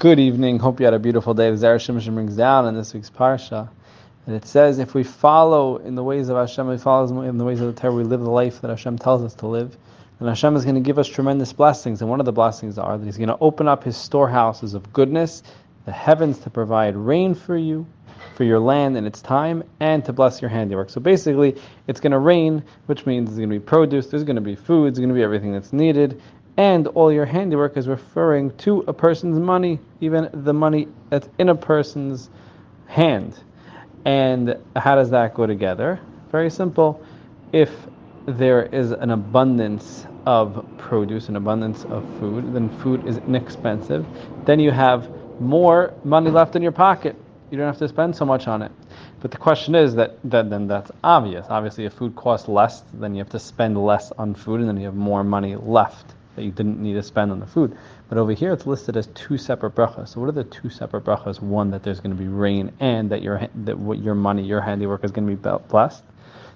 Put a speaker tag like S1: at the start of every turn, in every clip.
S1: Good evening. Hope you had a beautiful day. Zera Shimshon brings down in this week's parsha and it says if we follow in the ways of Hashem, we follow in the ways of the Torah, we live the life that Hashem tells us to live, then Hashem is going to give us tremendous blessings. And one of the blessings are that He's going to open up His storehouses of goodness, the heavens to provide rain for you, for your land in its time, and to bless your handiwork. So basically, it's going to rain, which means there's going to be produce, there's going to be food, there's going to be everything that's needed, and all your handiwork is referring to a person's money, even the money that's in a person's hand. And how does that go together? Very simple. If there is an abundance of produce, an abundance of food, then food is inexpensive, then you have more money left in your pocket. You don't have to spend so much on it. But the question is that, that then that's obvious. Obviously, if food costs less, then you have to spend less on food, and then you have more money left that you didn't need to spend on the food. But over here, it's listed as two separate brachas. So what are the two separate brachas? One that there's going to be rain, and that your that what your money, your handiwork is going to be blessed.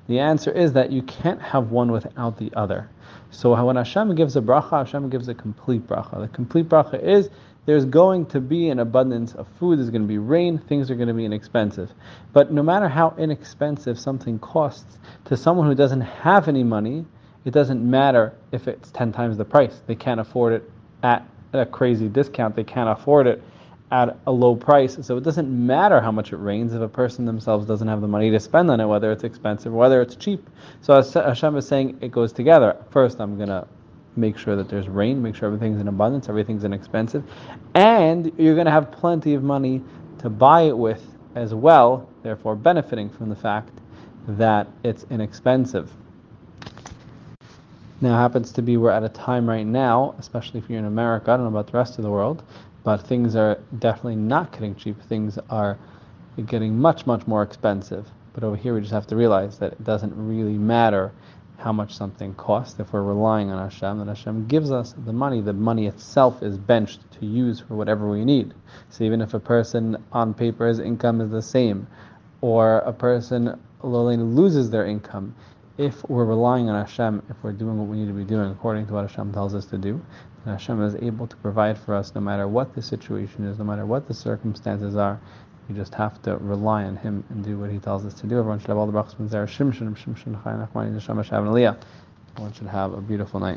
S1: The answer is that you can't have one without the other. So when Hashem gives a bracha, Hashem gives a complete bracha. The complete bracha is there's going to be an abundance of food, there's going to be rain, things are going to be inexpensive. But no matter how inexpensive something costs, to someone who doesn't have any money, it doesn't matter if it's 10 times the price. They can't afford it at a crazy discount. They can't afford it at a low price. So it doesn't matter how much it rains if a person themselves doesn't have the money to spend on it, whether it's expensive or whether it's cheap. So Hashem is saying it goes together. First, I'm going to make sure that there's rain, make sure everything's in abundance, everything's inexpensive, and you're going to have plenty of money to buy it with as well, therefore benefiting from the fact that it's inexpensive. Now, happens to be we're at a time right now, especially if you're in America, I don't know about the rest of the world, but things are definitely not getting cheap. Things are getting much, much more expensive. But over here, we just have to realize that it doesn't really matter how much something costs if we're relying on Hashem, that Hashem gives us the money. The money itself is benched to use for whatever we need. So even if a person on paper, his income is the same, or a person loses their income, if we're relying on Hashem, if we're doing what we need to be doing according to what Hashem tells us to do, then Hashem is able to provide for us no matter what the situation is, no matter what the circumstances are. We just have to rely on Him and do what He tells us to do. Everyone should have all the brachas there. Everyone should have a beautiful night.